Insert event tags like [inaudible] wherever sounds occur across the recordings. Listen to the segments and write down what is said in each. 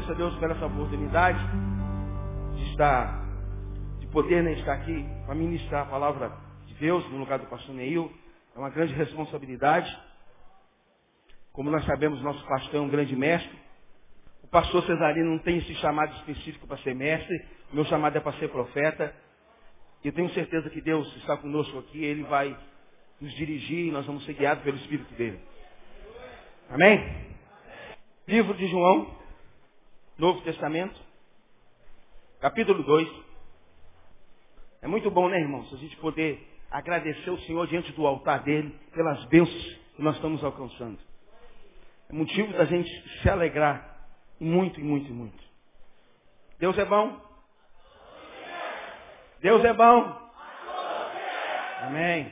Agradeço a Deus pela essa oportunidade de estar, de poder né, estar aqui para ministrar a palavra de Deus no lugar do pastor Neil. É uma grande responsabilidade. Como nós sabemos, nosso pastor é um grande mestre. O pastor Cesarino não tem esse chamado específico para ser mestre. O meu chamado é para ser profeta. E eu tenho certeza que Deus está conosco aqui. Ele vai nos dirigir e nós vamos ser guiados pelo Espírito dele. Amém? Livro de João, Novo Testamento, capítulo 2. É muito bom, né, irmãos? A gente poder agradecer o Senhor diante do altar dele pelas bênçãos que nós estamos alcançando. É motivo da gente se alegrar muito, muito, muito. Deus é bom. Deus é bom. Amém.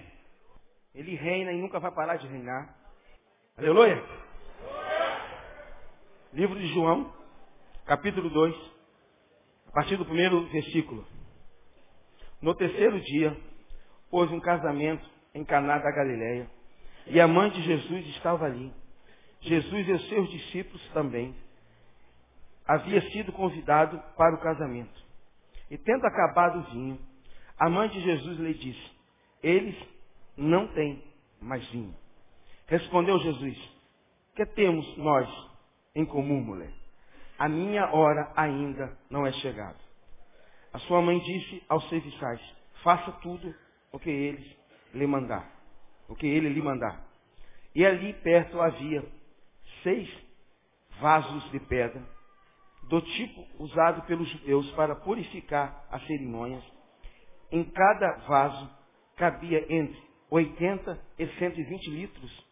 Ele reina e nunca vai parar de reinar. Aleluia. Livro de João, capítulo 2, a partir do primeiro versículo. No terceiro dia, houve um casamento em Caná da Galileia, e a mãe de Jesus estava ali. Jesus e os seus discípulos também. Havia sido convidado para o casamento. E tendo acabado o vinho, a mãe de Jesus lhe disse: Eles não têm mais vinho. Respondeu Jesus: Que temos nós em comum, mulher? A minha hora ainda não é chegada. A sua mãe disse aos serviçais: Faça tudo o que eles lhe mandar, o que ele lhe mandar. E ali perto havia seis vasos de pedra, do tipo usado pelos judeus para purificar as cerimônias. Em cada vaso cabia entre 80 e 120 litros.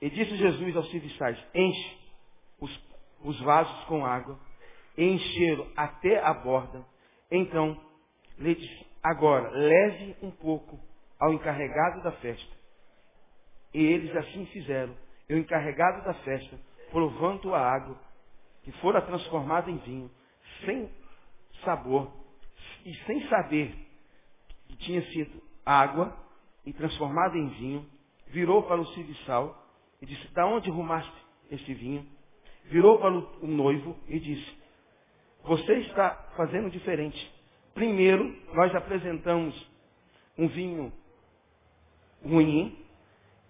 E disse Jesus aos serviçais, enche os, os vasos com água, encheram até a borda. Então, lhe disse, agora, leve um pouco ao encarregado da festa. E eles assim fizeram. E o encarregado da festa, provando a água, que fora transformada em vinho, sem sabor e sem saber que tinha sido água, e transformada em vinho, virou para o serviçal e disse, da onde rumaste este vinho? Virou para o noivo e disse, você está fazendo diferente. Primeiro, nós apresentamos um vinho ruim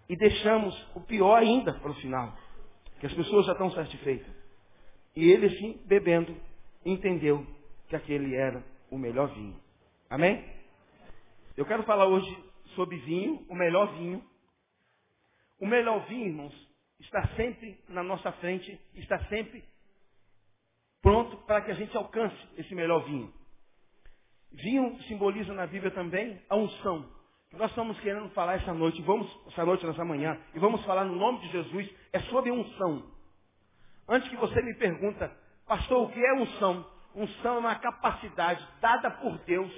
e deixamos o pior ainda para o final, que as pessoas já estão satisfeitas. E ele, sim, bebendo, entendeu que aquele era o melhor vinho. Amém? Eu quero falar hoje sobre vinho, o melhor vinho. O melhor vinho, irmãos, está sempre na nossa frente, está sempre pronto para que a gente alcance esse melhor vinho. Vinho simboliza na Bíblia também a unção. Nós estamos querendo falar essa noite, vamos, essa noite, nessa manhã, e vamos falar no nome de Jesus, é sobre unção. Antes que você me pergunta, pastor, o que é unção? Unção é uma capacidade dada por Deus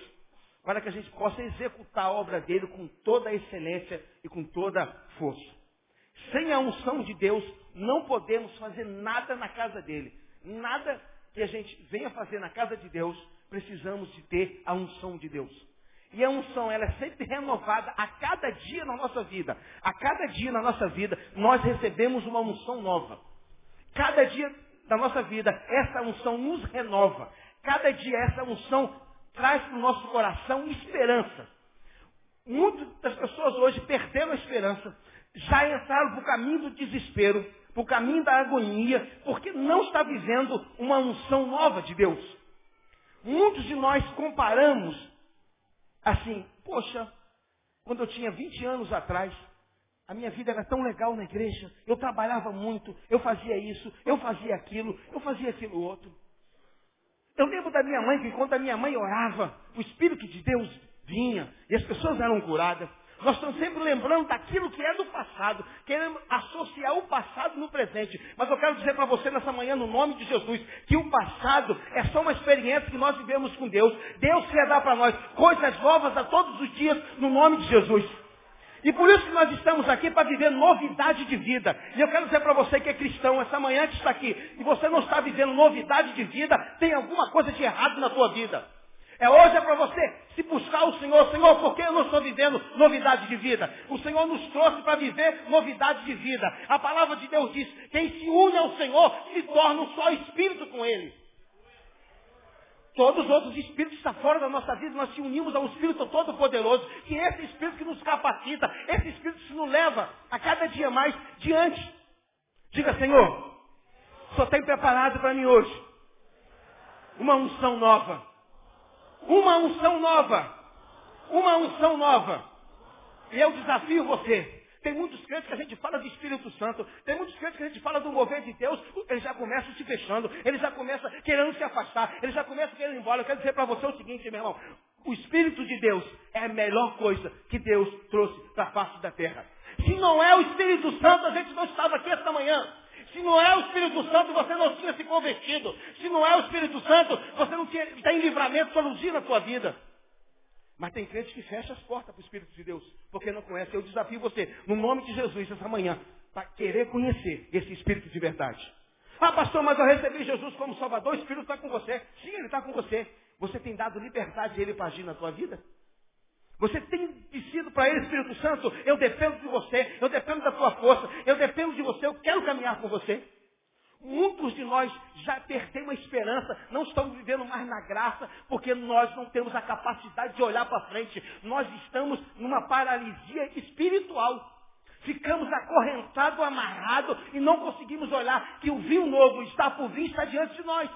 para que a gente possa executar a obra dele com toda a excelência e com toda a força. Sem a unção de Deus, não podemos fazer nada na casa dele. Nada que a gente venha fazer na casa de Deus, precisamos de ter a unção de Deus. E a unção, ela é sempre renovada a cada dia na nossa vida. A cada dia na nossa vida, nós recebemos uma unção nova. Cada dia da nossa vida, essa unção nos renova. Cada dia essa unção traz para o nosso coração esperança. Muitas das pessoas hoje perderam a esperança, já entraram para o caminho do desespero, para o caminho da agonia, porque não está vivendo uma unção nova de Deus. Muitos de nós comparamos assim, poxa, quando eu tinha 20 anos atrás, a minha vida era tão legal na igreja, eu trabalhava muito, eu fazia isso, eu fazia aquilo, eu fazia aquilo outro. Eu lembro da minha mãe que quando a minha mãe orava, o Espírito de Deus vinha e as pessoas eram curadas. Nós estamos sempre lembrando daquilo que é do passado, querendo associar o passado no presente. Mas eu quero dizer para você nessa manhã, no nome de Jesus, que o passado é só uma experiência que nós vivemos com Deus. Deus quer dar para nós coisas novas a todos os dias, no nome de Jesus. E por isso que nós estamos aqui para viver novidade de vida. E eu quero dizer para você que é cristão, essa manhã que está aqui, e você não está vivendo novidade de vida, tem alguma coisa de errado na tua vida. É hoje é para você se buscar o Senhor. Senhor, por que eu não estou vivendo novidade de vida? O Senhor nos trouxe para viver novidade de vida. A palavra de Deus diz, quem se une ao Senhor se torna um só espírito com Ele. Todos os outros espíritos estão fora da nossa vida, nós se unimos a um Espírito Todo-Poderoso, que é esse Espírito que nos capacita, esse Espírito que nos leva a cada dia mais diante. Diga, Senhor, só tem preparado para mim hoje uma unção nova. Uma unção nova. Uma unção nova. E eu desafio você. Tem muitos crentes que a gente fala do Espírito Santo. Tem muitos crentes que a gente fala do mover de Deus. Eles já começam se fechando. Eles já começam querendo se afastar. Eles já começam querendo ir embora. Eu quero dizer para você o seguinte, meu irmão. O Espírito de Deus é a melhor coisa que Deus trouxe para a face da terra. Se não é o Espírito Santo, a gente não estava aqui esta manhã. Se não é o Espírito Santo, você não tinha se convertido. Se não é o Espírito Santo, você não tinha, está em livramento todo dia na sua vida. Mas tem crente que fecha as portas para o Espírito de Deus, porque não conhece. Eu desafio você, no nome de Jesus, essa manhã, para querer conhecer esse Espírito de verdade. Ah, pastor, mas eu recebi Jesus como Salvador, o Espírito está com você. Sim, ele está com você. Você tem dado liberdade a ele para agir na sua vida? Você tem dito para ele, Espírito Santo, eu dependo de você, eu dependo da tua força, eu dependo de você, eu quero caminhar com você. Muitos de nós já perdemos a esperança, não estamos vivendo mais na graça, porque nós não temos a capacidade de olhar para frente. Nós estamos numa paralisia espiritual. Ficamos acorrentados, amarrados e não conseguimos olhar que o vinho novo está por vir, está diante de nós.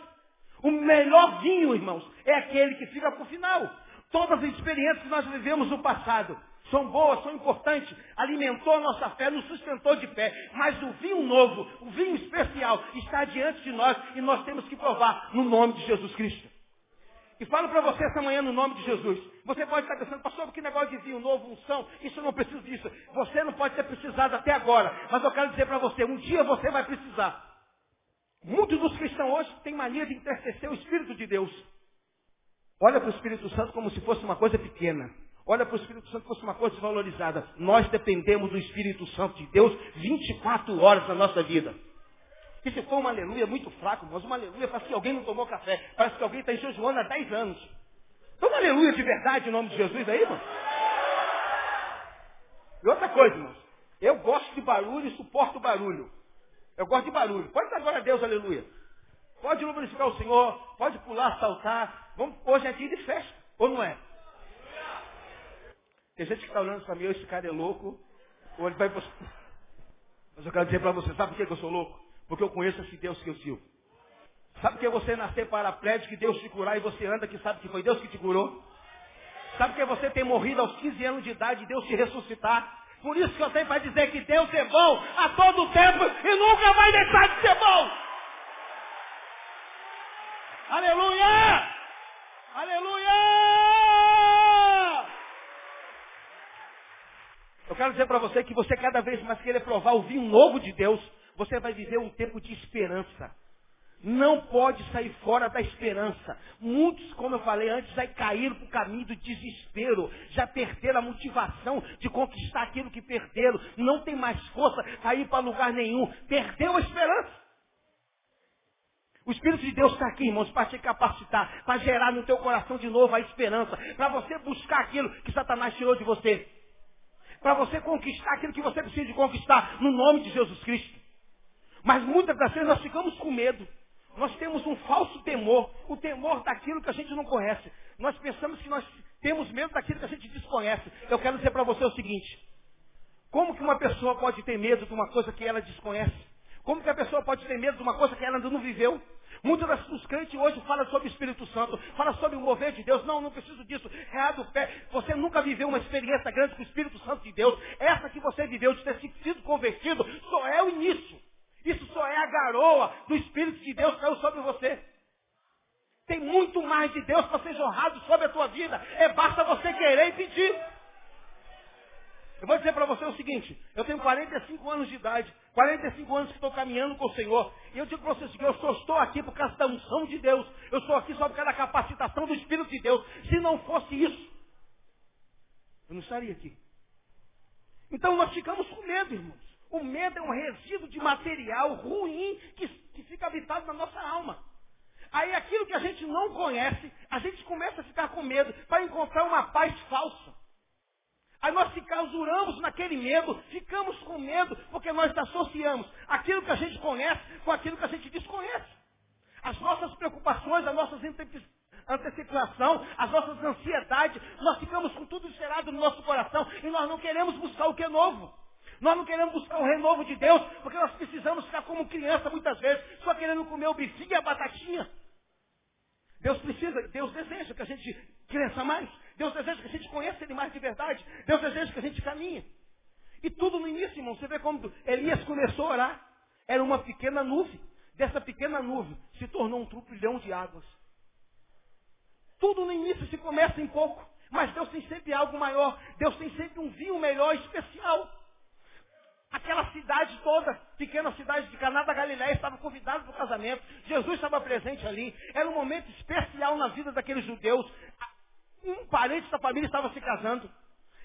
O melhor vinho, irmãos, é aquele que fica para o final. Todas as experiências que nós vivemos no passado são boas, são importantes, alimentou a nossa fé, nos sustentou de pé. Mas o vinho novo, o vinho especial, está diante de nós e nós temos que provar no nome de Jesus Cristo. E falo para você essa manhã no nome de Jesus. Você pode estar pensando, pastor, que negócio de vinho novo, unção, isso eu não preciso disso. Você não pode ter precisado até agora. Mas eu quero dizer para você, um dia você vai precisar. Muitos dos cristãos hoje têm mania de interceder o Espírito de Deus. Olha para o Espírito Santo como se fosse uma coisa pequena. Olha para o Espírito Santo como se fosse uma coisa desvalorizada. Nós dependemos do Espírito Santo de Deus 24 horas na nossa vida. E se for uma aleluia muito fraco, mas uma aleluia parece que alguém não tomou café. Parece que alguém está jejuando há 10 anos. Então aleluia de verdade em nome de Jesus aí, irmão. E outra coisa, irmãos. Eu gosto de barulho e suporto barulho. Eu gosto de barulho. Pode dar agora a Deus, aleluia. Pode glorificar o Senhor, pode pular, saltar. Vamos, hoje é dia de festa, ou não é? Tem gente que está olhando para mim, esse cara é louco, ou ele vai Mas eu quero dizer para você, sabe por que eu sou louco? Porque eu conheço esse Deus que eu sirvo. Sabe que você nascer paraplégico, que Deus te curar e você anda que sabe que foi Deus que te curou? Sabe que você tem morrido aos 15 anos de idade e Deus te ressuscitar? Por isso que eu tenho para dizer que Deus é bom a todo tempo e nunca vai deixar de ser bom. Aleluia! Aleluia! Eu quero dizer para você que você cada vez mais querer provar o vinho novo de Deus, você vai viver um tempo de esperança. Não pode sair fora da esperança. Muitos, como eu falei antes, já caíram para o caminho do desespero. Já perderam a motivação de conquistar aquilo que perderam. Não tem mais força para ir para lugar nenhum. Perdeu a esperança. O Espírito de Deus está aqui, irmãos, para te capacitar, para gerar no teu coração de novo a esperança, para você buscar aquilo que Satanás tirou de você. Para você conquistar aquilo que você precisa de conquistar no nome de Jesus Cristo. Mas muitas das vezes nós ficamos com medo. Nós temos um falso temor, o temor daquilo que a gente não conhece. Nós pensamos que nós temos medo daquilo que a gente desconhece. Eu quero dizer para você o seguinte: como que uma pessoa pode ter medo de uma coisa que ela desconhece? Como que a pessoa pode ter medo de uma coisa que ela ainda não viveu? Muitos dos crentes hoje falam sobre o Espírito Santo, falam sobre o mover de Deus. Não, não preciso disso. Reado o pé. Você nunca viveu uma experiência grande com o Espírito Santo de Deus. Essa que você viveu de ter sido convertido só é o início. Isso só é a garoa do Espírito de Deus que caiu sobre você. Tem muito mais de Deus para ser jorrado sobre a tua vida. É basta você querer e pedir. Eu vou dizer para você o seguinte, eu tenho 45 anos de idade, 45 anos que estou caminhando com o Senhor, e eu digo para você o seguinte, eu só estou aqui por causa da unção de Deus, eu estou aqui só por causa da capacitação do Espírito de Deus. Se não fosse isso, eu não estaria aqui. Então nós ficamos com medo, irmãos. O medo é um resíduo de material ruim que, que fica habitado na nossa alma. Aí aquilo que a gente não conhece, a gente começa a ficar com medo para encontrar uma paz falsa. Aí nós ficamos, duramos naquele medo, ficamos com medo, porque nós associamos aquilo que a gente conhece com aquilo que a gente desconhece. As nossas preocupações, as nossas antecipação, as nossas ansiedades, nós ficamos com tudo gerado no nosso coração e nós não queremos buscar o que é novo. Nós não queremos buscar o renovo de Deus, porque nós precisamos ficar como criança muitas vezes, só querendo comer o bifinho e a batatinha. Deus precisa, Deus deseja que a gente cresça mais. Deus deseja que a gente conheça Ele mais de verdade. Deus deseja que a gente caminhe. E tudo no início, irmão, você vê como Elias começou a orar. Era uma pequena nuvem. Dessa pequena nuvem se tornou um trupilhão de águas. Tudo no início se começa em pouco. Mas Deus tem sempre algo maior. Deus tem sempre um vinho melhor, especial. Aquela cidade toda, pequena cidade de Caná da Galiléia, estava convidada para o casamento. Jesus estava presente ali. Era um momento especial na vida daqueles judeus. Um parente da família estava se casando.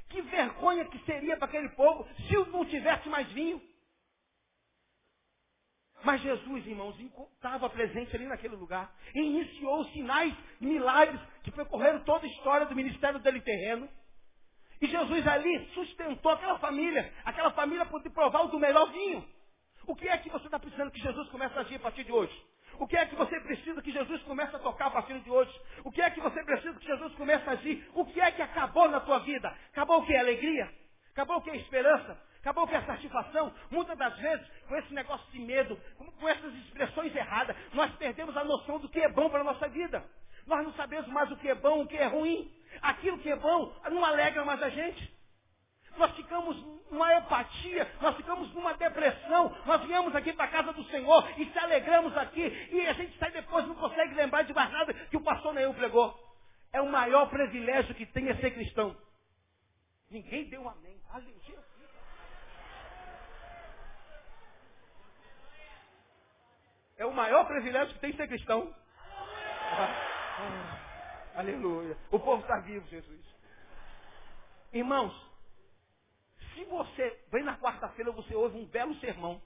Que vergonha que seria para aquele povo se não tivesse mais vinho. Mas Jesus, irmãos, estava presente ali naquele lugar. E iniciou sinais, milagres que percorreram toda a história do ministério dele terreno. E Jesus ali sustentou aquela família, aquela família poder provar o do melhor vinho. O que é que você está precisando que Jesus comece a agir a partir de hoje? O que é que você precisa que Jesus comece a tocar a partir de hoje? O que é que você precisa que Jesus comece a agir? O que é que acabou na tua vida? Acabou o que? Alegria? Acabou o que? Esperança? Acabou que? A satisfação? Muitas das vezes, com esse negócio de medo, com essas expressões erradas, nós perdemos a noção do que é bom para a nossa vida. Nós não sabemos mais o que é bom, o que é ruim. Aquilo que é bom não alegra mais a gente. Nós ficamos numa empatia, nós ficamos numa depressão, nós viemos aqui para a casa do Senhor e se alegramos aqui, e a gente sai depois não consegue lembrar de mais nada que o pastor Neil pregou. É o maior privilégio que tem é ser cristão. Ninguém deu amém. Aleluia. É o maior privilégio que tem ser cristão. Ah, aleluia. O povo está vivo, Jesus. Irmãos, se você vem na quarta-feira, você ouve um belo sermão.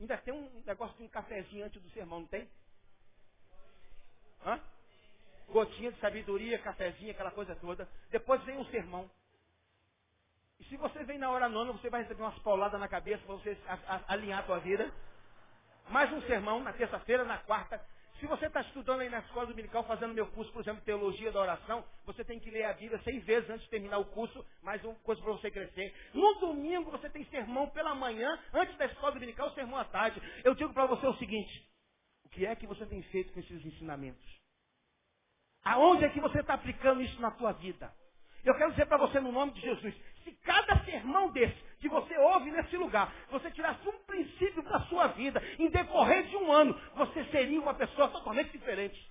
Ainda tem um negócio de um cafezinho antes do sermão, não tem? Hã? Gotinha de sabedoria, cafezinho, aquela coisa toda. Depois vem um sermão. E se você vem na hora nona, você vai receber umas pauladas na cabeça para você alinhar a tua vida. Mais um sermão na terça-feira, na quarta. Se você está estudando aí na escola dominical, fazendo meu curso, por exemplo, Teologia da Oração, você tem que ler a Bíblia seis vezes antes de terminar o curso, mais uma coisa para você crescer. No domingo você tem sermão pela manhã, antes da escola dominical, sermão à tarde. Eu digo para você o seguinte, o que é que você tem feito com esses ensinamentos? Aonde é que você está aplicando isso na tua vida? Eu quero dizer para você no nome de Jesus, se cada sermão desse que você ouve nesse lugar, você tirasse um princípio da sua vida, em decorrer de um ano, você seria uma pessoa totalmente diferente.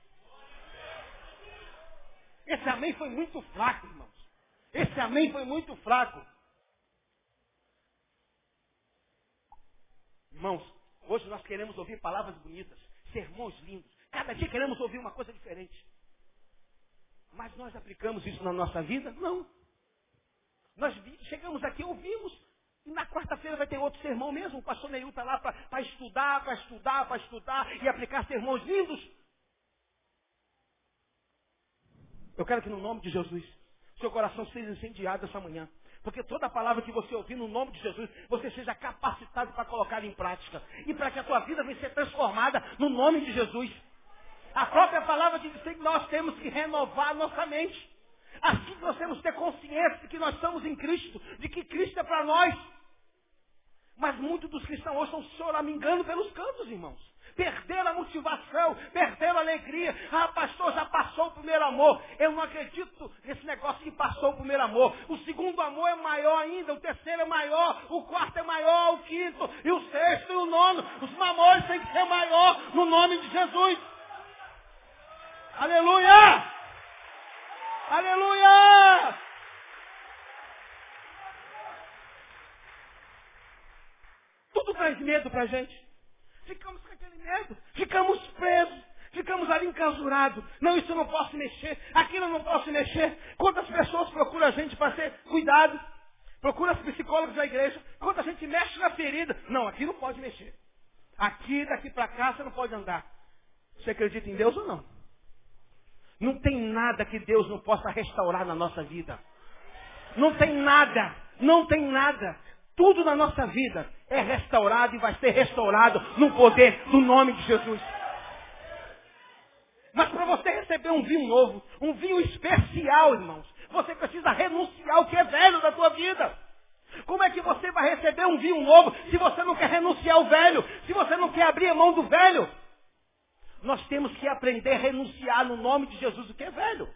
Esse amém foi muito fraco, irmãos. Esse amém foi muito fraco. Irmãos, hoje nós queremos ouvir palavras bonitas, sermões lindos. Cada dia queremos ouvir uma coisa diferente. Mas nós aplicamos isso na nossa vida? Não. Nós chegamos aqui, ouvimos, na quarta-feira vai ter outro sermão mesmo. O pastor Neil está lá para estudar, para estudar, para estudar e aplicar sermões lindos. Eu quero que no nome de Jesus, seu coração seja incendiado essa manhã. Porque toda palavra que você ouvir no nome de Jesus, você seja capacitado para colocar em prática. E para que a tua vida venha ser transformada no nome de Jesus. A própria palavra diz que nós temos que renovar nossa mente. Assim nós temos que ter consciência de que nós estamos em Cristo, de que Cristo é para nós. Mas muitos dos cristãos hoje estão choramingando pelos cantos, irmãos. Perderam a motivação, perderam a alegria. Ah, pastor, já passou o primeiro amor. Eu não acredito nesse negócio que passou o primeiro amor. O segundo amor é maior ainda, o terceiro é maior, o quarto é maior, o quinto, e o sexto e o nono. Os amores têm que ser maior no nome de Jesus. Aleluia! Aleluia! Tudo traz medo para a gente. Ficamos com aquele medo, ficamos presos, ficamos ali encasurados. Não, isso eu não posso mexer, aquilo eu não posso mexer. Quantas pessoas procuram a gente para ser cuidado? Procura os psicólogos da igreja. Quando a gente mexe na ferida, não, aqui não pode mexer. Aqui, daqui para cá, você não pode andar. Você acredita em Deus ou não? Não tem nada que Deus não possa restaurar na nossa vida. Não tem nada, não tem nada. Tudo na nossa vida é restaurado e vai ser restaurado no poder do nome de Jesus. Mas para você receber um vinho novo, um vinho especial, irmãos, você precisa renunciar ao que é velho da tua vida. Como é que você vai receber um vinho novo se você não quer renunciar ao velho? Se você não quer abrir a mão do velho? Nós temos que aprender a renunciar no nome de Jesus o que é velho.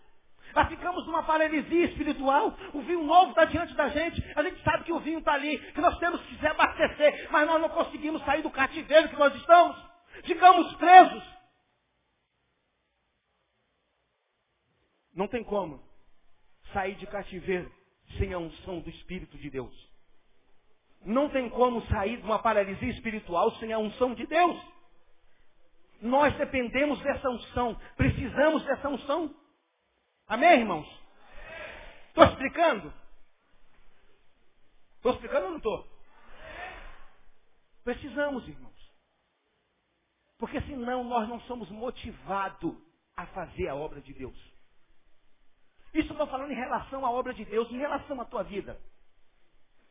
Nós ficamos numa paralisia espiritual. O vinho novo está diante da gente. A gente sabe que o vinho está ali, que nós temos que se abastecer, mas nós não conseguimos sair do cativeiro que nós estamos. Ficamos presos. Não tem como sair de cativeiro sem a unção do Espírito de Deus. Não tem como sair de uma paralisia espiritual sem a unção de Deus. Nós dependemos dessa unção, precisamos dessa unção. Amém, irmãos? Estou explicando? Estou explicando ou não estou? Precisamos, irmãos. Porque senão nós não somos motivados a fazer a obra de Deus. Isso estou falando em relação à obra de Deus, em relação à tua vida.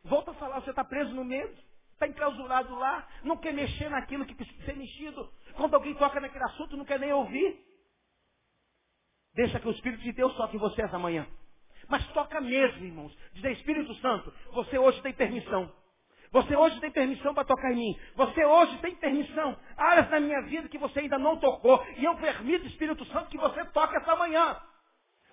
Volta a falar, você está preso no medo, está enclausurado lá, não quer mexer naquilo que precisa ser mexido. Quando alguém toca naquele assunto, não quer nem ouvir. Deixa que o Espírito de Deus toque em você essa manhã. Mas toca mesmo, irmãos. Dizer, Espírito Santo, você hoje tem permissão. Você hoje tem permissão para tocar em mim. Você hoje tem permissão. Áreas da minha vida que você ainda não tocou. E eu permito, Espírito Santo, que você toque essa manhã.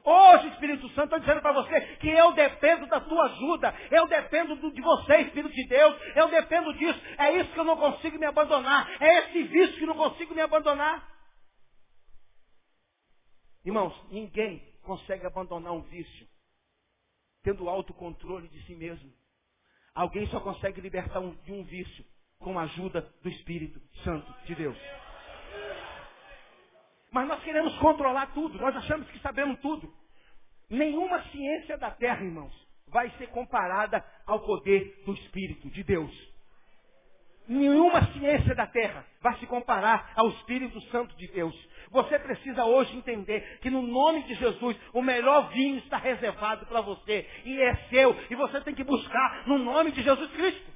Hoje, Espírito Santo, estou dizendo para você que eu dependo da tua ajuda. Eu dependo de você, Espírito de Deus. Eu dependo disso. É isso que eu não consigo me abandonar. É esse vício que não consigo me abandonar. Irmãos, ninguém consegue abandonar um vício tendo autocontrole de si mesmo. Alguém só consegue libertar um, de um vício com a ajuda do Espírito Santo de Deus. Mas nós queremos controlar tudo, nós achamos que sabemos tudo. Nenhuma ciência da terra, irmãos, vai ser comparada ao poder do Espírito de Deus. Nenhuma ciência da terra vai se comparar ao Espírito Santo de Deus. Você precisa hoje entender que no nome de Jesus o melhor vinho está reservado para você e é seu e você tem que buscar no nome de Jesus Cristo.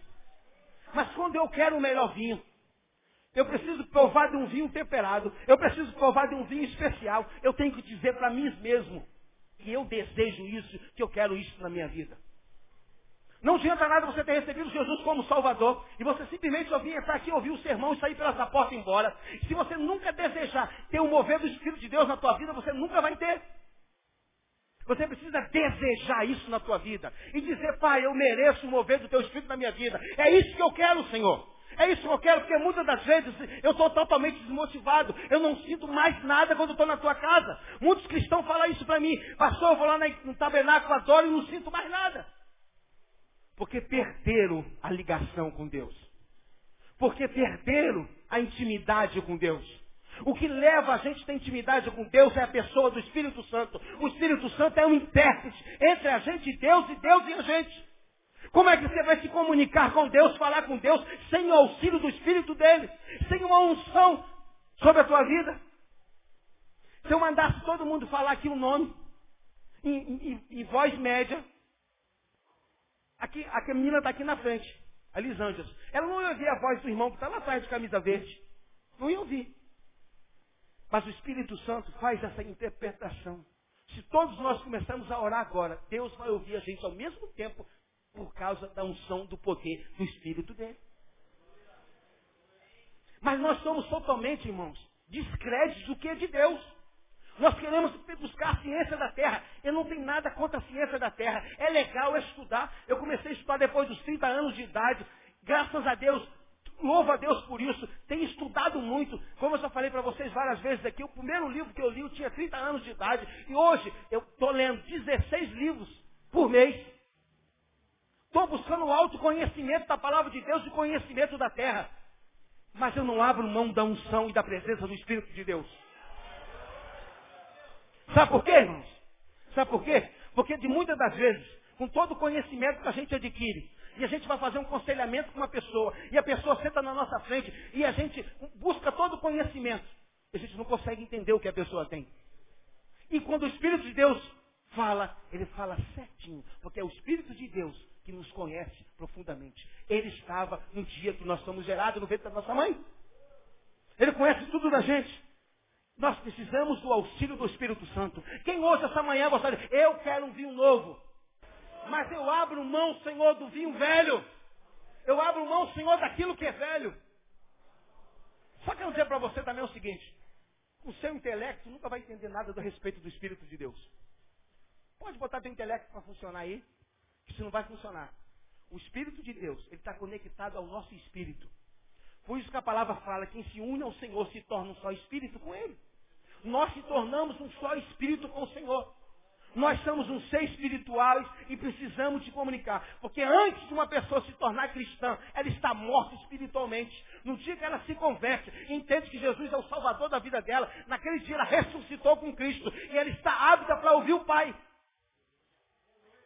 Mas quando eu quero o melhor vinho, eu preciso provar de um vinho temperado. Eu preciso provar de um vinho especial. Eu tenho que dizer para mim mesmo que eu desejo isso, que eu quero isso na minha vida. Não adianta nada você ter recebido Jesus como Salvador e você simplesmente só vir entrar aqui, ouvir o sermão e sair pela essa porta e ir embora. Se você nunca desejar ter o mover do Espírito de Deus na tua vida, você nunca vai ter. Você precisa desejar isso na tua vida e dizer, Pai, eu mereço o mover do teu Espírito na minha vida. É isso que eu quero, Senhor. É isso que eu quero, porque muitas das vezes eu estou totalmente desmotivado. Eu não sinto mais nada quando estou na tua casa. Muitos cristãos falam isso para mim. Pastor, eu vou lá no tabernáculo, adoro e não sinto mais nada. Porque perderam a ligação com Deus. Porque perderam a intimidade com Deus. O que leva a gente a ter intimidade com Deus é a pessoa do Espírito Santo. O Espírito Santo é um intérprete entre a gente e Deus e Deus e a gente. Como é que você vai se comunicar com Deus, falar com Deus, sem o auxílio do Espírito dele? Sem uma unção sobre a tua vida? Se eu mandasse todo mundo falar aqui um nome, em, em, em voz média, aqui, a menina está aqui na frente, a Lisângela. Ela não ia ouvir a voz do irmão que está lá atrás de camisa verde. Não ia ouvir. Mas o Espírito Santo faz essa interpretação. Se todos nós começarmos a orar agora, Deus vai ouvir a gente ao mesmo tempo por causa da unção do poder do Espírito dele. Mas nós somos totalmente, irmãos, descréditos do que é de Deus. Nós queremos buscar a ciência da terra. Eu não tenho nada contra a ciência da terra. É legal estudar. Eu comecei a estudar depois dos 30 anos de idade. Graças a Deus, louvo a Deus por isso. Tenho estudado muito. Como eu já falei para vocês várias vezes aqui, o primeiro livro que eu li eu tinha 30 anos de idade. E hoje eu estou lendo 16 livros por mês. Estou buscando o autoconhecimento da palavra de Deus e conhecimento da terra. Mas eu não abro mão da unção e da presença do Espírito de Deus. Sabe por quê, irmãos? Sabe por quê? Porque de muitas das vezes, com todo o conhecimento que a gente adquire, e a gente vai fazer um conselhamento com uma pessoa, e a pessoa senta na nossa frente, e a gente busca todo o conhecimento. a gente não consegue entender o que a pessoa tem. E quando o Espírito de Deus fala, ele fala certinho, porque é o Espírito de Deus que nos conhece profundamente. Ele estava no dia que nós somos gerados no ventre da nossa mãe. Ele conhece tudo da gente. Nós precisamos do auxílio do Espírito Santo. Quem hoje, essa manhã, gostaria, eu quero um vinho novo. Mas eu abro mão, Senhor, do vinho velho. Eu abro mão, Senhor, daquilo que é velho. Só quero dizer para você também o seguinte. O seu intelecto nunca vai entender nada do respeito do Espírito de Deus. Pode botar teu intelecto para funcionar aí, isso não vai funcionar. O Espírito de Deus, ele está conectado ao nosso espírito. Por isso que a palavra fala, quem se une ao Senhor se torna um só espírito com Ele. Nós se tornamos um só espírito com o Senhor. Nós somos um ser espirituais e precisamos de comunicar. Porque antes de uma pessoa se tornar cristã, ela está morta espiritualmente. No dia que ela se converte, entende que Jesus é o Salvador da vida dela, naquele dia ela ressuscitou com Cristo e ela está apta para ouvir o Pai.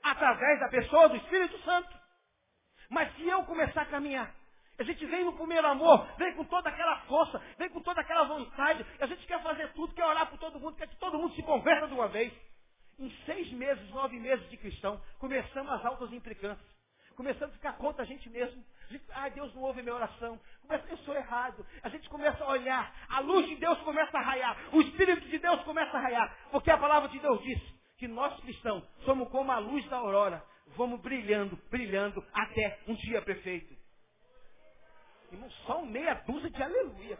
Através da pessoa do Espírito Santo. Mas se eu começar a caminhar a gente vem no primeiro amor, vem com toda aquela força, vem com toda aquela vontade. A gente quer fazer tudo, quer orar por todo mundo, quer que todo mundo se converta de uma vez. Em seis meses, nove meses de cristão, começamos as altas implicâncias. Começamos a ficar contra a gente mesmo. A gente, ah, Deus não ouve minha oração. Começa, eu sou errado. A gente começa a olhar. A luz de Deus começa a raiar. O Espírito de Deus começa a raiar. Porque a palavra de Deus diz que nós cristãos somos como a luz da aurora. Vamos brilhando, brilhando até um dia perfeito. Irmão, só meia dúzia de aleluia.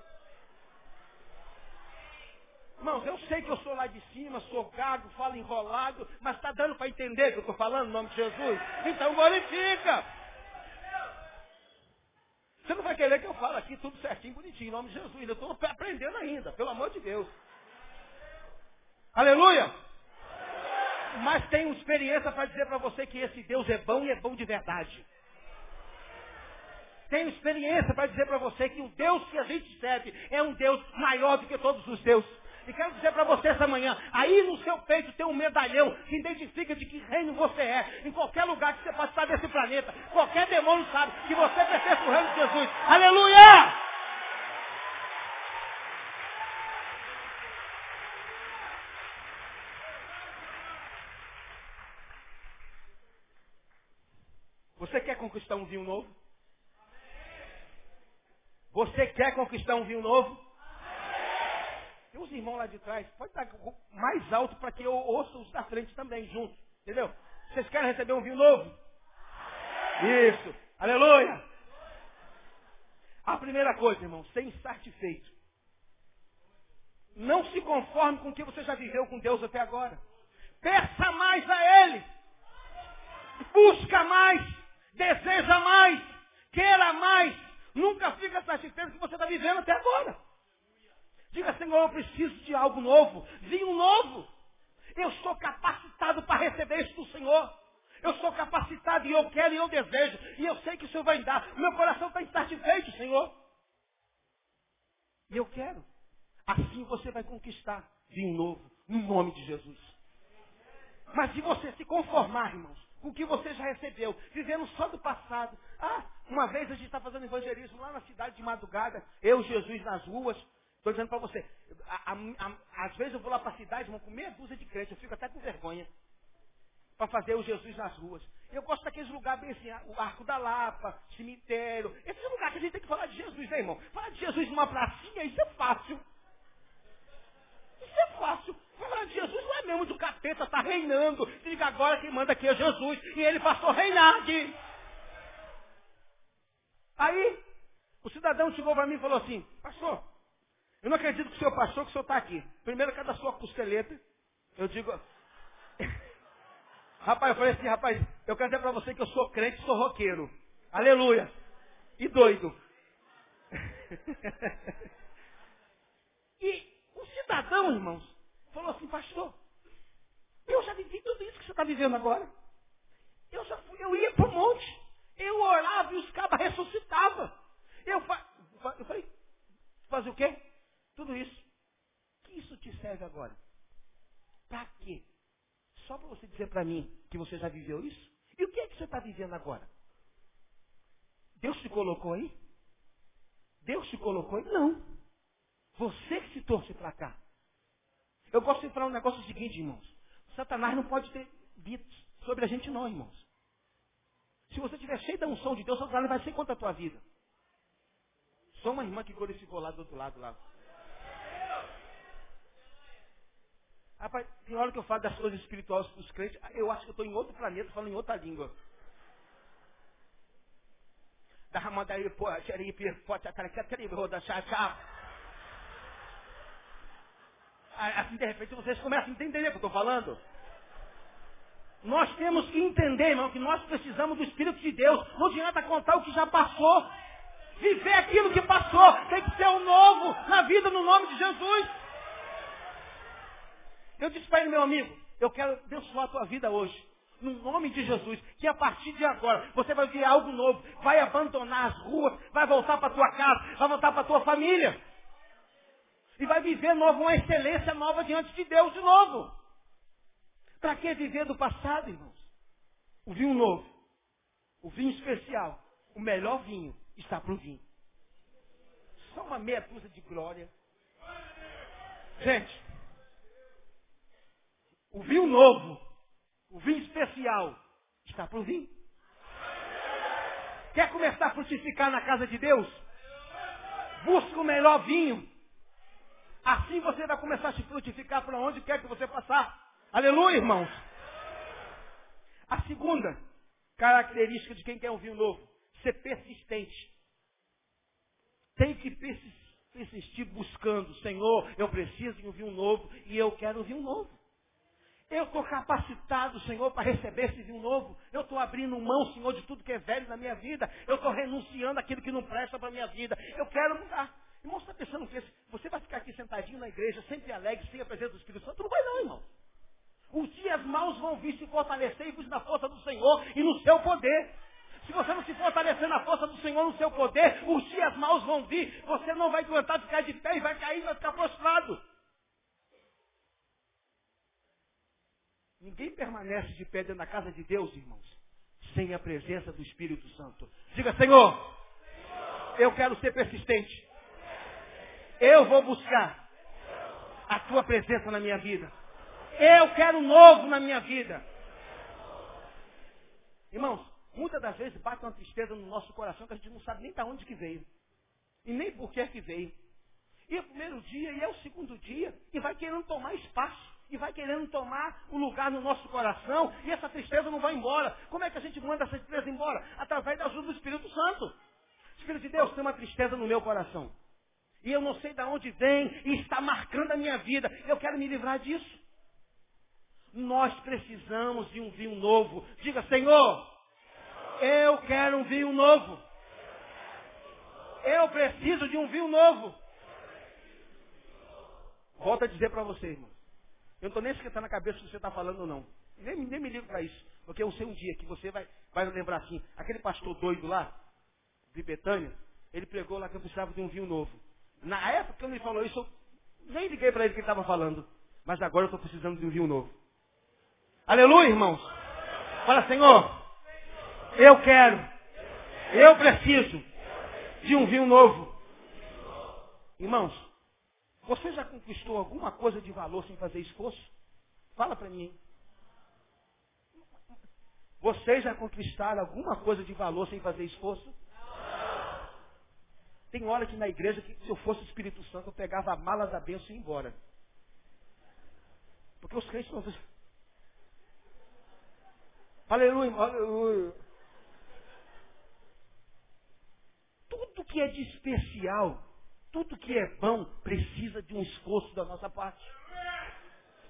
Irmãos, eu sei que eu sou lá de cima, sou gago, falo enrolado, mas está dando para entender o que eu estou falando em nome de Jesus? Então glorifica. Você não vai querer que eu fale aqui tudo certinho, bonitinho, em nome de Jesus. Eu estou aprendendo ainda, pelo amor de Deus. Aleluia! Mas tenho experiência para dizer para você que esse Deus é bom e é bom de verdade tenho experiência para dizer para você que o Deus que a gente serve é um Deus maior do que todos os deuses. E quero dizer para você essa manhã, aí no seu peito tem um medalhão que identifica de que reino você é. Em qualquer lugar que você estar desse planeta, qualquer demônio sabe que você pertence ao reino de Jesus. Aleluia! Quer conquistar um vinho novo? Você quer conquistar um vinho novo? Tem uns irmãos lá de trás. Pode estar mais alto para que eu ouça os da frente também, juntos. Entendeu? Vocês querem receber um vinho novo? Isso. Aleluia. A primeira coisa, irmão, ser insatisfeito. Não se conforme com o que você já viveu com Deus até agora. Peça mais a Ele. Busca mais. Deseja mais. Queira mais. Nunca fica satisfeito com o que você está vivendo até agora. Diga, Senhor, eu preciso de algo novo. Vinho novo. Eu sou capacitado para receber isso do Senhor. Eu sou capacitado e eu quero e eu desejo. E eu sei que o Senhor vai dar. Meu coração está insatisfeito, Senhor. E eu quero. Assim você vai conquistar vinho novo, no nome de Jesus. Mas se você se conformar, irmãos, com o que você já recebeu, vivendo só do passado. Ah, uma vez a gente está fazendo evangelismo lá na cidade de madrugada, eu, Jesus nas ruas. Estou dizendo para você, a, a, a, às vezes eu vou lá para a cidade, vou com meia dúzia de crentes, eu fico até com vergonha. Para fazer o Jesus nas ruas. Eu gosto daqueles lugares bem assim, o Arco da Lapa, cemitério. Esse lugar que a gente tem que falar de Jesus, né, irmão? Falar de Jesus numa pracinha, isso é fácil. É fácil. De Jesus não é mesmo do capeta, está reinando. Diga agora quem manda aqui é Jesus. E ele passou a reinar aqui. Aí, o cidadão chegou para mim e falou assim, pastor, eu não acredito que o senhor passou, que o senhor está aqui. Primeiro, cada sua costeleta. Eu digo. [laughs] rapaz, eu falei assim, rapaz, eu quero dizer para você que eu sou crente, sou roqueiro. Aleluia. E doido. [laughs] e cidadão, irmãos, falou assim, pastor, eu já vivi tudo isso que você está vivendo agora. Eu já fui, eu ia para o monte, eu orava e os cabas ressuscitavam. Eu, fa, eu falei, fazer o quê? Tudo isso. Que isso te serve agora? Para quê? Só para você dizer para mim que você já viveu isso? E o que é que você está vivendo agora? Deus te colocou aí? Deus te colocou aí? Não. Você que se torce para cá. Eu gosto de falar um negócio seguinte, irmãos. Satanás não pode ter dito sobre a gente não, irmãos. Se você estiver cheio da unção de Deus, Satanás vai ser contra a tua vida. Só uma irmã que glorificou lá do outro lado lá. Rapaz, tem hora que eu falo das coisas espirituais para os crentes, eu acho que eu estou em outro planeta falando em outra língua. Assim, de repente, vocês começam a entender o que eu estou falando. Nós temos que entender, irmão, que nós precisamos do Espírito de Deus. Não adianta contar o que já passou. Viver aquilo que passou. Tem que ser o um novo na vida no nome de Jesus. Eu disse para ele, meu amigo, eu quero abençoar a tua vida hoje. No nome de Jesus, que a partir de agora você vai ver algo novo, vai abandonar as ruas, vai voltar para tua casa, vai voltar para tua família. E vai viver novo, uma excelência nova diante de Deus de novo. Para que viver do passado, irmãos? O vinho novo, o vinho especial, o melhor vinho está para o vinho. Só uma meia dúzia de glória. Gente, o vinho novo, o vinho especial, está para o vinho. Quer começar a frutificar na casa de Deus? Busca o melhor vinho. Assim você vai começar a se frutificar para onde quer que você passar. Aleluia, irmãos. A segunda característica de quem quer um vinho novo, ser persistente. Tem que persistir buscando, Senhor, eu preciso de um novo e eu quero um vinho novo. Eu estou capacitado, Senhor, para receber esse vinho novo. Eu estou abrindo mão, Senhor, de tudo que é velho na minha vida. Eu estou renunciando aquilo que não presta para a minha vida. Eu quero mudar. Irmão, você está pensando que você vai ficar aqui sentadinho na igreja, sempre alegre, sem a presença do Espírito Santo? Não vai não, irmão. Os dias maus vão vir se fortalecer e na força do Senhor e no seu poder. Se você não se fortalecer na força do Senhor, no seu poder, os dias maus vão vir. Você não vai aguentar ficar de pé e vai cair vai ficar prostrado. Ninguém permanece de pé dentro da casa de Deus, irmãos, sem a presença do Espírito Santo. Diga, Senhor, eu quero ser persistente. Eu vou buscar a tua presença na minha vida. Eu quero novo na minha vida. Irmãos, muitas das vezes bate uma tristeza no nosso coração que a gente não sabe nem para onde que veio. E nem por que que veio. E é o primeiro dia, e é o segundo dia, e vai querendo tomar espaço e vai querendo tomar o um lugar no nosso coração e essa tristeza não vai embora. Como é que a gente manda essa tristeza embora? Através da ajuda do Espírito Santo. Espírito de Deus, tem uma tristeza no meu coração. E eu não sei de onde vem e está marcando a minha vida. Eu quero me livrar disso. Nós precisamos de um vinho novo. Diga, Senhor, eu quero um vinho novo. Eu preciso de um vinho novo. Volto a dizer para você, irmão. Eu não estou nem esquentando a cabeça se você está falando ou não. Nem, nem me ligo para isso. Porque eu sei um dia que você vai, vai lembrar assim. Aquele pastor doido lá, de Betânia, ele pregou lá que eu precisava de um vinho novo. Na época que ele falou isso, eu nem liguei para ele que ele estava falando. Mas agora eu estou precisando de um vinho novo. Aleluia, irmãos. Fala, Senhor, eu quero, eu preciso de um vinho novo. Irmãos, você já conquistou alguma coisa de valor sem fazer esforço? Fala para mim. Vocês já conquistaram alguma coisa de valor sem fazer esforço? Tem hora que na igreja, que se eu fosse o Espírito Santo, eu pegava a mala da bênção e ia embora. Porque os crentes não. Aleluia, aleluia. Tudo que é de especial tudo que é bom precisa de um esforço da nossa parte.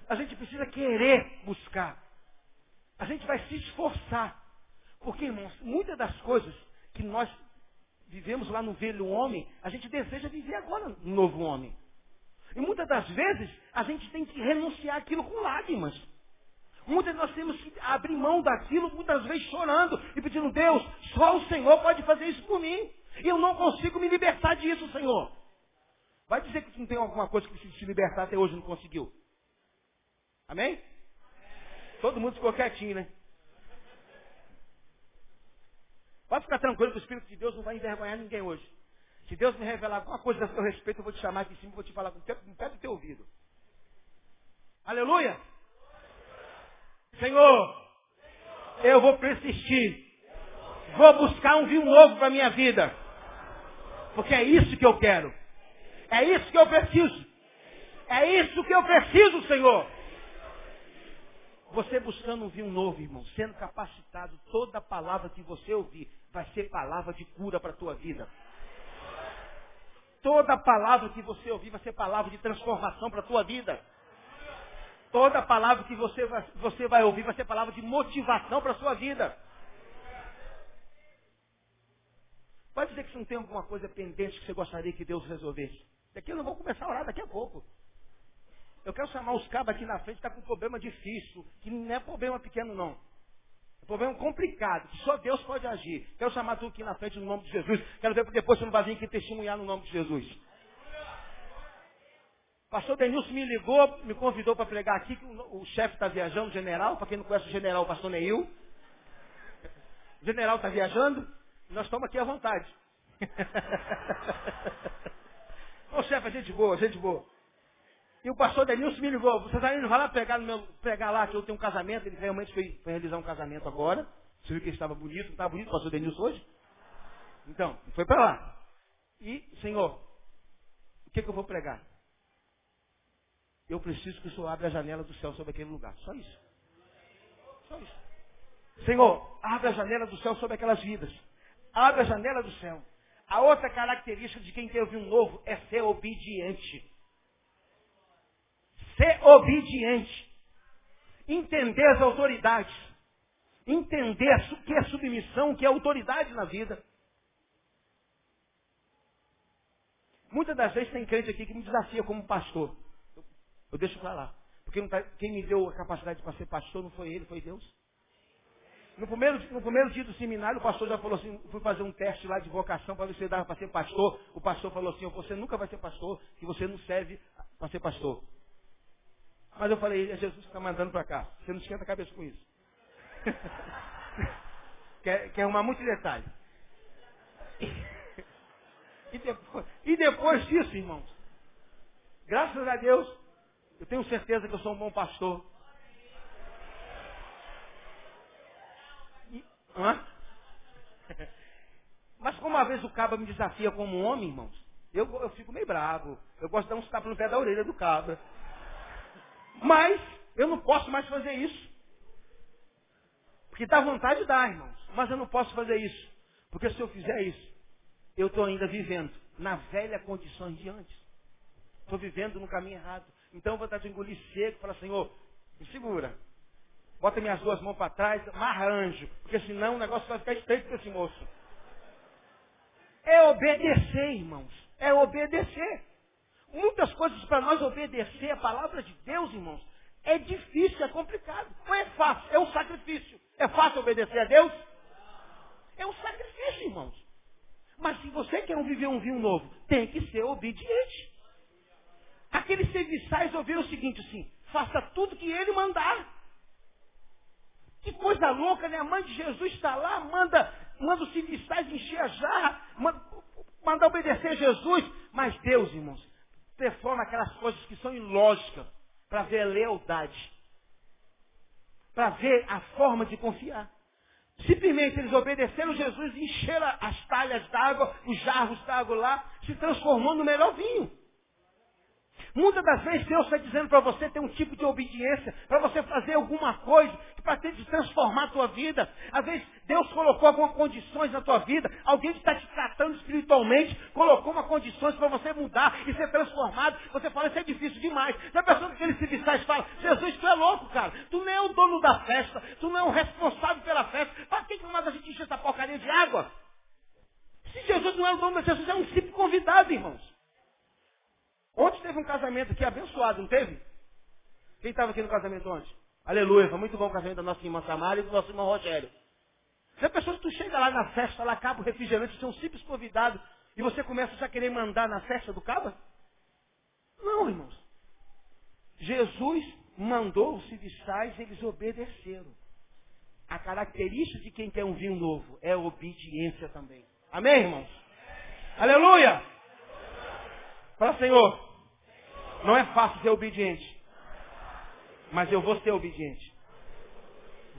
A gente precisa querer buscar. A gente vai se esforçar. Porque, irmãos, muitas das coisas que nós vivemos lá no velho homem, a gente deseja viver agora no novo homem. E muitas das vezes a gente tem que renunciar aquilo com lágrimas. Muitas nós temos que abrir mão daquilo, muitas vezes chorando e pedindo, Deus, só o Senhor pode fazer isso por mim. E eu não consigo me libertar disso, Senhor. Vai dizer que não tem alguma coisa que precisa se libertar até hoje não conseguiu. Amém? Todo mundo ficou quietinho, né? Pode ficar tranquilo que o Espírito de Deus não vai envergonhar ninguém hoje. Se Deus me revelar alguma coisa a seu respeito, eu vou te chamar aqui em cima e vou te falar com o pé do teu ouvido. Aleluia! Senhor, eu vou persistir. Vou buscar um vinho novo para a minha vida. Porque é isso que eu quero. É isso que eu preciso. É isso que eu preciso, Senhor. Você buscando um vinho novo, irmão, sendo capacitado, toda palavra que você ouvir vai ser palavra de cura para a tua vida. Toda palavra que você ouvir vai ser palavra de transformação para a tua vida. Toda palavra que você vai, você vai ouvir vai ser palavra de motivação para a sua vida. Pode dizer que você não tem alguma coisa pendente que você gostaria que Deus resolvesse. Daqui eu não vou começar a orar daqui a pouco. Eu quero chamar os cabos aqui na frente que está com um problema difícil, que não é problema pequeno não. É problema complicado, que só Deus pode agir. Quero chamar tu aqui na frente no nome de Jesus. Quero ver depois você não vai vir aqui testemunhar no nome de Jesus. Pastor Denilson me ligou, me convidou para pregar aqui, que o, o chefe está viajando, o general, para quem não conhece o general, o pastor Neil. O general está viajando, nós estamos aqui à vontade. [laughs] Ô chefe, a gente boa, gente boa. E o pastor Denilson me ligou, está indo, vai lá pregar, no meu, pregar lá, que eu tenho um casamento, ele realmente foi, foi realizar um casamento agora. Você viu que ele estava bonito, não estava bonito o pastor Denilson hoje? Então, foi para lá. E, Senhor, o que, que eu vou pregar? Eu preciso que o Senhor abra a janela do céu sobre aquele lugar. Só isso. Só isso. Senhor, abre a janela do céu sobre aquelas vidas. Abre a janela do céu. A outra característica de quem teve um novo é ser obediente. Ser obediente. Entender as autoridades. Entender o que é submissão, o que é autoridade na vida. Muitas das vezes tem crente aqui que me desafia como pastor. Eu deixo para lá. Porque tá, quem me deu a capacidade para ser pastor não foi ele, foi Deus. No primeiro, no primeiro dia do seminário, o pastor já falou assim, fui fazer um teste lá de vocação para ver se dava para ser pastor. O pastor falou assim, você nunca vai ser pastor, que você não serve para ser pastor. Mas eu falei, é Jesus que está mandando para cá. Você não esquenta a cabeça com isso. [laughs] quer, quer arrumar muito detalhe. E depois, e depois disso, irmãos, graças a Deus, eu tenho certeza que eu sou um bom pastor. [laughs] Mas como uma vez o cabra me desafia como homem, irmãos, eu, eu fico meio bravo. Eu gosto de dar uns tapas no pé da orelha do cabra. Mas eu não posso mais fazer isso. Porque dá vontade de dar, irmãos. Mas eu não posso fazer isso. Porque se eu fizer isso, eu estou ainda vivendo na velha condição de antes. Estou vivendo no caminho errado. Então eu vou estar de engolir seco e falar, Senhor, me segura. Bota minhas duas mãos para trás, amarra anjo, porque senão o negócio vai ficar estreito para esse moço. É obedecer, irmãos. É obedecer. Muitas coisas para nós obedecer a palavra de Deus, irmãos, é difícil, é complicado. Não é fácil, é um sacrifício. É fácil obedecer a Deus? É um sacrifício, irmãos. Mas se você quer viver um vinho novo, tem que ser obediente. Aqueles serviçais ouviram o seguinte assim, faça tudo que ele mandar. Que coisa louca, né? A mãe de Jesus está lá, manda, manda os serviçais encher a jarra, manda, manda obedecer a Jesus. Mas Deus, irmãos, performa aquelas coisas que são ilógicas para ver a lealdade. Para ver a forma de confiar. Simplesmente eles obedeceram Jesus e encheram as talhas d'água, os jarros d'água lá, se transformou no melhor vinho. Muitas das vezes Deus está dizendo para você ter um tipo de obediência, para você fazer alguma coisa, para ter de transformar a tua vida. Às vezes Deus colocou algumas condições na tua vida, alguém que está te tratando espiritualmente, colocou uma condições para você mudar e ser transformado. Você fala, isso é difícil demais. Já pensou que aqueles civis fala, Jesus, tu é louco, cara. Tu não é o dono da festa, tu não é o responsável pela festa. Para que, mais a gente enche essa porcaria de água? Se Jesus não é o dono da Jesus é um simples convidado, irmãos. Ontem teve um casamento aqui abençoado, não teve? Quem estava aqui no casamento ontem? Aleluia, foi muito bom o casamento da nossa irmã Samara e do nosso irmão Rogério. Já pensou que tu chega lá na festa, lá acaba o refrigerante, você é um simples convidado, e você começa já a querer mandar na festa do caba? Não, irmãos. Jesus mandou os serviçais, eles obedeceram. A característica de quem quer um vinho novo é a obediência também. Amém, irmãos? Aleluia! Fala, Senhor, não é fácil ser obediente. Mas eu vou ser obediente.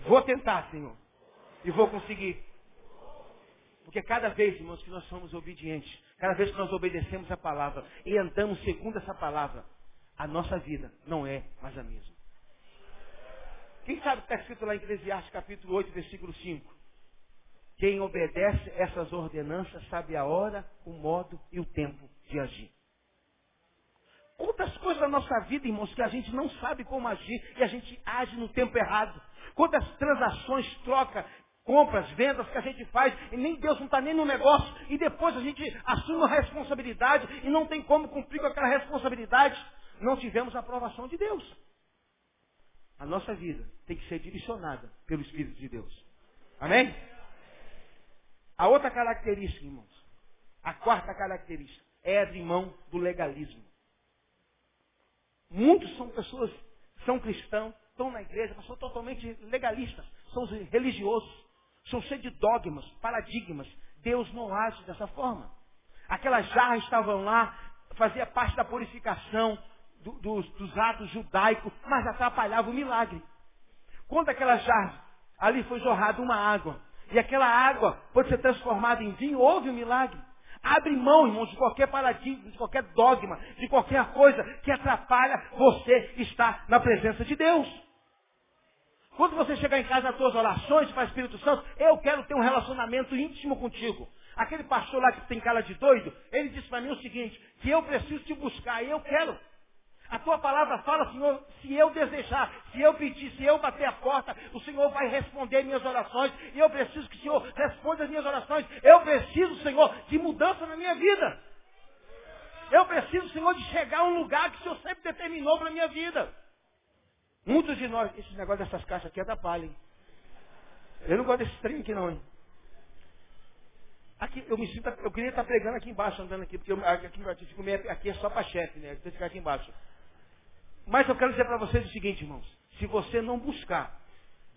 Vou tentar, Senhor. E vou conseguir. Porque cada vez, irmãos, que nós somos obedientes, cada vez que nós obedecemos a palavra e andamos segundo essa palavra, a nossa vida não é mais a mesma. Quem sabe o que está escrito lá em Eclesiastes capítulo 8, versículo 5? Quem obedece essas ordenanças sabe a hora, o modo e o tempo de agir. Quantas coisas da nossa vida, irmãos, que a gente não sabe como agir e a gente age no tempo errado. Quantas transações, troca, compras, vendas que a gente faz e nem Deus não está nem no negócio e depois a gente assume a responsabilidade e não tem como cumprir com aquela responsabilidade. Não tivemos a aprovação de Deus. A nossa vida tem que ser direcionada pelo Espírito de Deus. Amém? A outra característica, irmãos, a quarta característica, é abrir mão do legalismo. Muitos são pessoas, são cristãos, estão na igreja, mas são totalmente legalistas, são religiosos, são cheios de dogmas, paradigmas. Deus não age dessa forma. Aquelas jarras estavam lá, fazia parte da purificação do, dos, dos atos judaicos, mas atrapalhava o milagre. Quando aquelas jarras, ali foi jorrada uma água, e aquela água pode ser transformada em vinho, houve um milagre. Abre mão, irmãos, de qualquer paradigma, de qualquer dogma, de qualquer coisa que atrapalha você estar na presença de Deus. Quando você chegar em casa, as tuas orações para o Espírito Santo, eu quero ter um relacionamento íntimo contigo. Aquele pastor lá que tem cara de doido, ele disse para mim o seguinte, que eu preciso te buscar e eu quero. A tua palavra fala, Senhor, se eu desejar, se eu pedir, se eu bater a porta, o Senhor vai responder minhas orações. E eu preciso que o Senhor responda as minhas orações. Eu preciso, Senhor, de mudança na minha vida. Eu preciso, Senhor, de chegar a um lugar que o Senhor sempre determinou para a minha vida. Muitos de nós, esse negócio dessas caixas aqui atrapalha, hein? Eu não gosto desse trem aqui não, hein? Aqui, eu me sinto, eu queria estar pregando aqui embaixo, andando aqui, porque eu, aqui, aqui, é só para chefe, né? Eu que ficar aqui embaixo. Mas eu quero dizer para vocês o seguinte, irmãos. Se você não buscar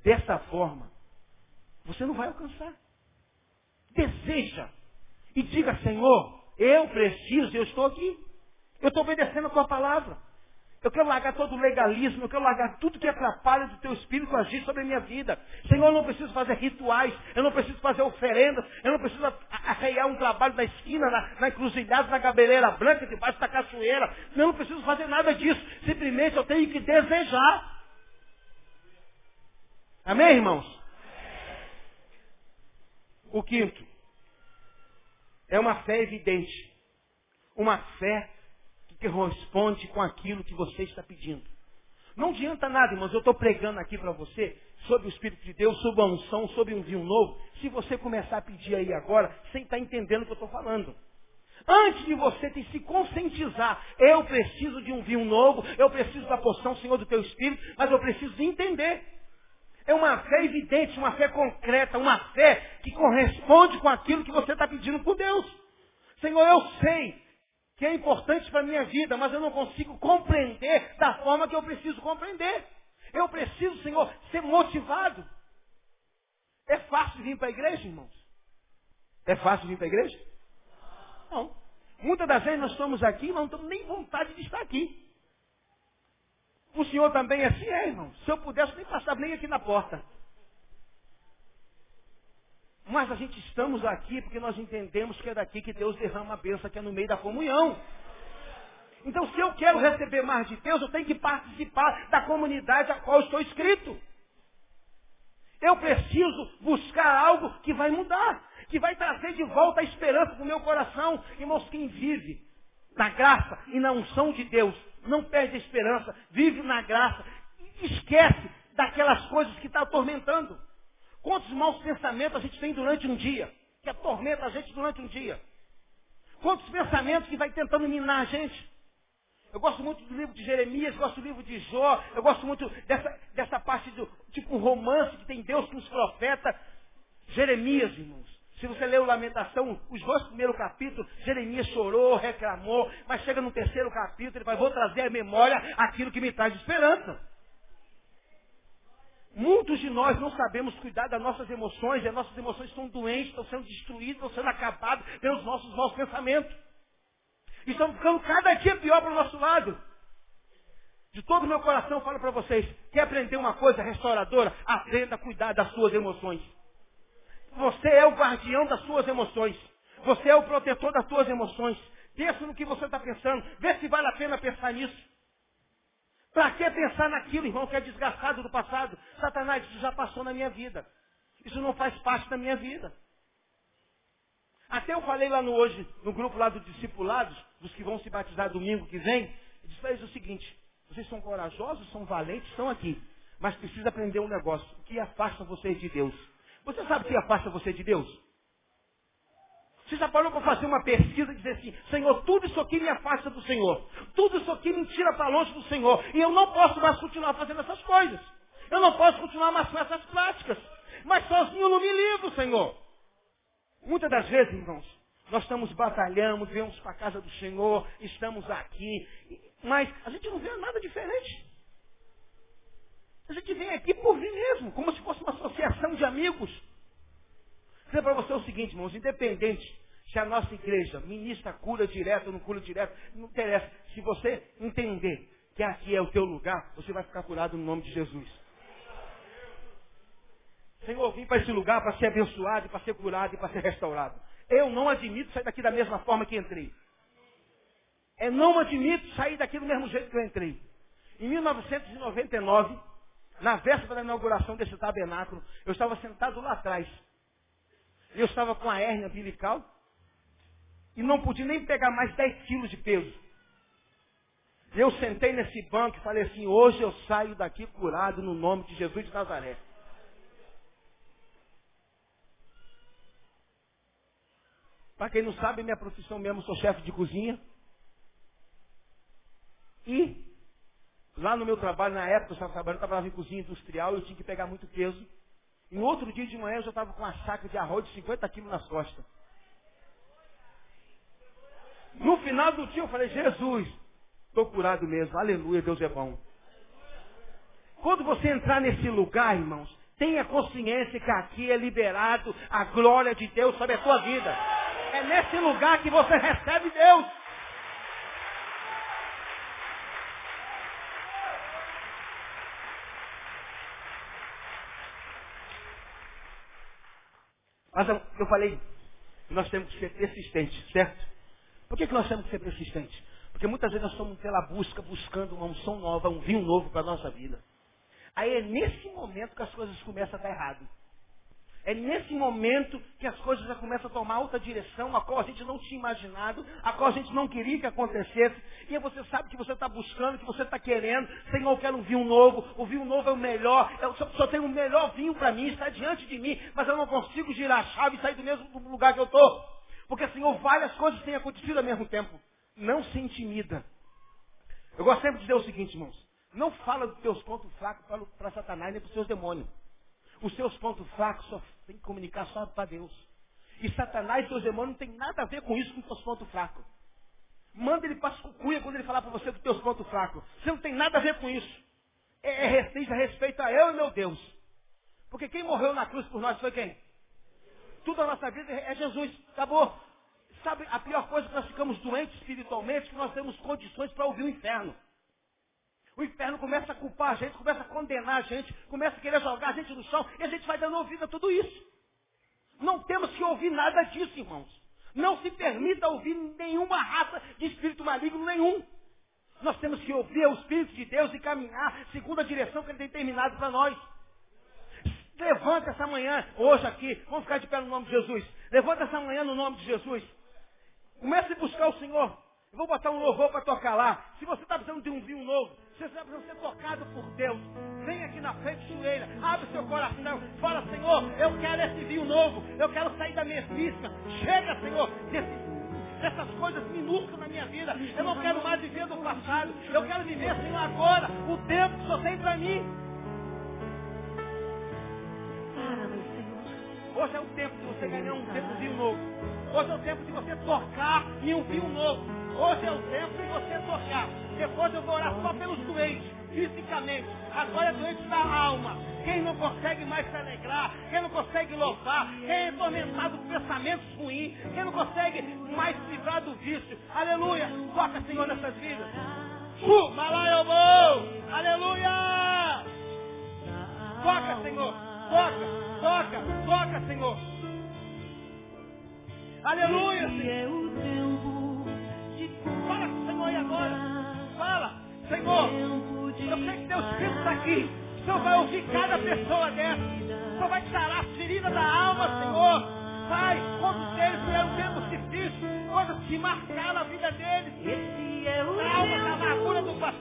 dessa forma, você não vai alcançar. Deseja. E diga, Senhor, eu preciso, eu estou aqui. Eu estou obedecendo a tua palavra. Eu quero largar todo o legalismo, eu quero largar tudo que atrapalha do teu espírito agir sobre a minha vida. Senhor, eu não preciso fazer rituais, eu não preciso fazer oferendas, eu não preciso arreiar um trabalho na esquina, na, na encruzilhada, na cabeleira branca, debaixo da cachoeira. Eu não preciso fazer nada disso. Simplesmente eu tenho que desejar. Amém, irmãos? O quinto é uma fé evidente. Uma fé que responde com aquilo que você está pedindo. Não adianta nada, irmãos, eu estou pregando aqui para você sobre o Espírito de Deus, sobre a unção, sobre um vinho novo, se você começar a pedir aí agora, sem estar tá entendendo o que eu estou falando. Antes de você ter se conscientizar, eu preciso de um vinho novo, eu preciso da poção, Senhor, do teu Espírito, mas eu preciso de entender. É uma fé evidente, uma fé concreta, uma fé que corresponde com aquilo que você está pedindo por Deus. Senhor, eu sei que é importante para a minha vida, mas eu não consigo compreender da forma que eu preciso compreender. Eu preciso, Senhor, ser motivado. É fácil vir para a igreja, irmãos? É fácil vir para a igreja? Não. Muitas das vezes nós estamos aqui e não temos nem vontade de estar aqui. O senhor também é assim, é, irmão. Se eu pudesse, nem passar nem aqui na porta. Mas a gente estamos aqui porque nós entendemos que é daqui que Deus derrama a bênção, que é no meio da comunhão. Então, se eu quero receber mais de Deus, eu tenho que participar da comunidade a qual estou inscrito. Eu preciso buscar algo que vai mudar, que vai trazer de volta a esperança para o meu coração. Irmãos, quem vive na graça e na unção de Deus, não perde a esperança, vive na graça, esquece daquelas coisas que está atormentando. Quantos maus pensamentos a gente tem durante um dia, que atormenta a gente durante um dia? Quantos pensamentos que vai tentando minar a gente? Eu gosto muito do livro de Jeremias, gosto do livro de Jó, eu gosto muito dessa, dessa parte do tipo um romance que tem Deus com os profetas. Jeremias, irmãos. Se você ler o Lamentação, os dois primeiros capítulos, Jeremias chorou, reclamou, mas chega no terceiro capítulo, ele vai, vou trazer à memória aquilo que me traz esperança. Muitos de nós não sabemos cuidar das nossas emoções, e as nossas emoções estão doentes, estão sendo destruídas, estão sendo acabadas pelos nossos maus pensamentos. E estamos ficando cada dia pior para o nosso lado. De todo o meu coração falo para vocês, quer aprender uma coisa restauradora? Aprenda a cuidar das suas emoções. Você é o guardião das suas emoções. Você é o protetor das suas emoções. Pensa no que você está pensando. Vê se vale a pena pensar nisso. Para que pensar naquilo, irmão, que é desgastado do passado? Satanás, isso já passou na minha vida. Isso não faz parte da minha vida. Até eu falei lá no hoje, no grupo lá dos discipulados, dos que vão se batizar domingo que vem, eu disse para eles o seguinte, vocês são corajosos, são valentes, estão aqui. Mas precisa aprender um negócio. O que afasta vocês de Deus? Você sabe o que afasta você de Deus? Você já parou para fazer uma pesquisa e dizer assim, Senhor, tudo isso aqui me afasta do Senhor. Tudo isso aqui me tira para longe do Senhor. E eu não posso mais continuar fazendo essas coisas. Eu não posso continuar mais com essas práticas. Mas sozinho eu não me livro, Senhor. Muitas das vezes, irmãos, nós estamos batalhando, viemos para a casa do Senhor, estamos aqui, mas a gente não vê nada diferente. A gente vem aqui por vir mesmo, como se fosse uma associação de amigos. Dizer para você o seguinte, irmãos, independente se a nossa igreja ministra cura direto ou não cura direto, não interessa. Se você entender que aqui é o teu lugar, você vai ficar curado no nome de Jesus. Senhor, vim para esse lugar para ser abençoado, para ser curado e para ser restaurado. Eu não admito sair daqui da mesma forma que entrei. Eu não admito sair daqui do mesmo jeito que eu entrei. Em 1999, na véspera da inauguração desse tabernáculo, eu estava sentado lá atrás. Eu estava com a hérnia umbilical e não podia nem pegar mais 10 quilos de peso. Eu sentei nesse banco e falei assim, hoje eu saio daqui curado no nome de Jesus de Nazaré. Para quem não sabe, minha profissão mesmo, sou chefe de cozinha. E lá no meu trabalho, na época eu estava trabalhando, eu trabalhava em cozinha industrial, eu tinha que pegar muito peso. No outro dia de manhã eu já estava com uma saca de arroz de 50 quilos nas costas. No final do dia eu falei, Jesus, estou curado mesmo, aleluia, Deus é bom. Quando você entrar nesse lugar, irmãos, tenha consciência que aqui é liberado a glória de Deus sobre a sua vida. É nesse lugar que você recebe Deus. Mas eu, falei nós temos que ser persistentes, certo? Por que, que nós temos que ser persistentes? Porque muitas vezes nós estamos pela busca, buscando uma unção nova, um vinho novo para a nossa vida. Aí é nesse momento que as coisas começam a dar errado. É nesse momento que as coisas já começam a tomar outra direção, a qual a gente não tinha imaginado, a qual a gente não queria que acontecesse. E você sabe que você está buscando, que você está querendo. Senhor, eu quero um vinho novo. O vinho novo é o melhor. Eu só, só tenho o melhor vinho para mim, está diante de mim. Mas eu não consigo girar a chave e sair do mesmo lugar que eu estou. Porque, Senhor, várias coisas têm acontecido ao mesmo tempo. Não se intimida. Eu gosto sempre de dizer o seguinte, irmãos. Não fala dos teus pontos fracos para Satanás nem para os seus demônios. Os seus pontos fracos só tem que comunicar só para Deus. E Satanás e seus demônios não tem nada a ver com isso, com os seus pontos fracos. Manda ele para as cucuia quando ele falar para você dos teus pontos fracos. Você não tem nada a ver com isso. É, é, diz respeito a eu e meu Deus. Porque quem morreu na cruz por nós foi quem? Tudo a nossa vida é Jesus. Acabou. Sabe, a pior coisa é que nós ficamos doentes espiritualmente, que nós temos condições para ouvir o inferno. O inferno começa a culpar a gente, começa a condenar a gente, começa a querer jogar a gente no chão e a gente vai dando ouvido a tudo isso. Não temos que ouvir nada disso, irmãos. Não se permita ouvir nenhuma raça de espírito maligno nenhum. Nós temos que ouvir o Espírito de Deus e caminhar segundo a direção que Ele tem terminado para nós. Levanta essa manhã, hoje aqui, vamos ficar de pé no nome de Jesus. Levanta essa manhã no nome de Jesus. Comece a buscar o Senhor. Eu vou botar um louvor para tocar lá. Se você está precisando de um vinho novo, você está precisando ser tocado por Deus, vem aqui na frente, joelha, abre seu coração, fala, Senhor, eu quero esse vinho novo, eu quero sair da mesmice. Chega, Senhor, desse, dessas coisas minúsculas na minha vida. Eu não quero mais viver do passado, eu quero viver, Senhor, agora, o tempo que só tem para mim. Para, meu Senhor. Hoje é o tempo de você ganhar um tempozinho novo. Hoje é o tempo de você tocar em um vinho novo. Hoje é o tempo de você tocar. Depois eu vou orar só pelos doentes, fisicamente. Agora é doente da alma. Quem não consegue mais se alegrar, quem não consegue louvar, quem é atormentado por pensamentos ruins, quem não consegue mais se livrar do vício. Aleluia. Toca, Senhor, nessas vidas. Uh, Malaiobô! Aleluia! Toca, Senhor! Toca, toca, toca, Senhor! Aleluia, Senhor! Fala com o Senhor aí agora! Fala! Senhor, eu sei que Deus Espírito está aqui. O Senhor vai ouvir cada pessoa dessa. O Senhor vai sarar a ferida da alma, Senhor. Pai, quantos deles vieram tempos difíceis, coisas que marcaram a vida deles. Trauma da amargura do passado,